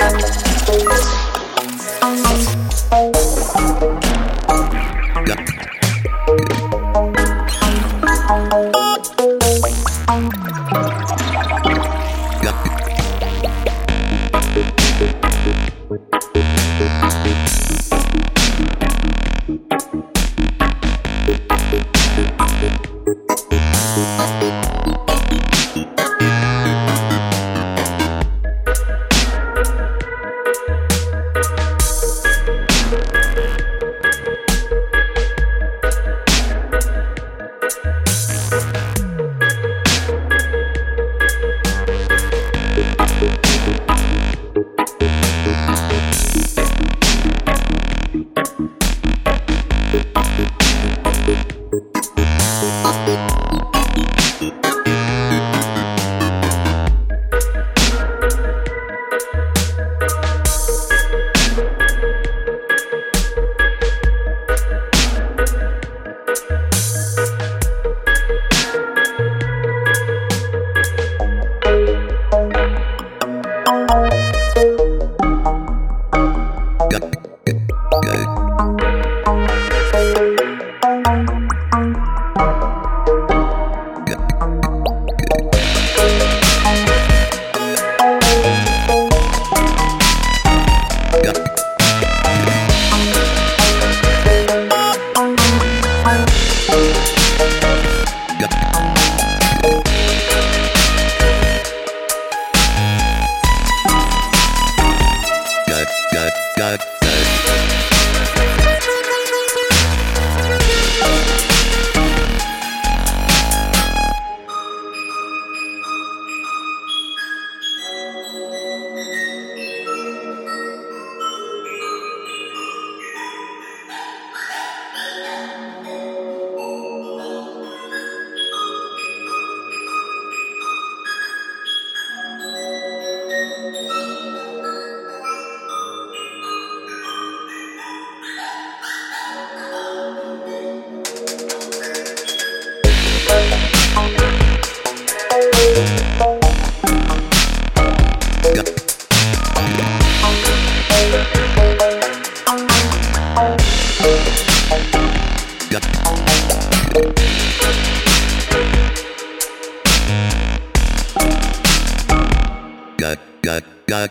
Thank you. got got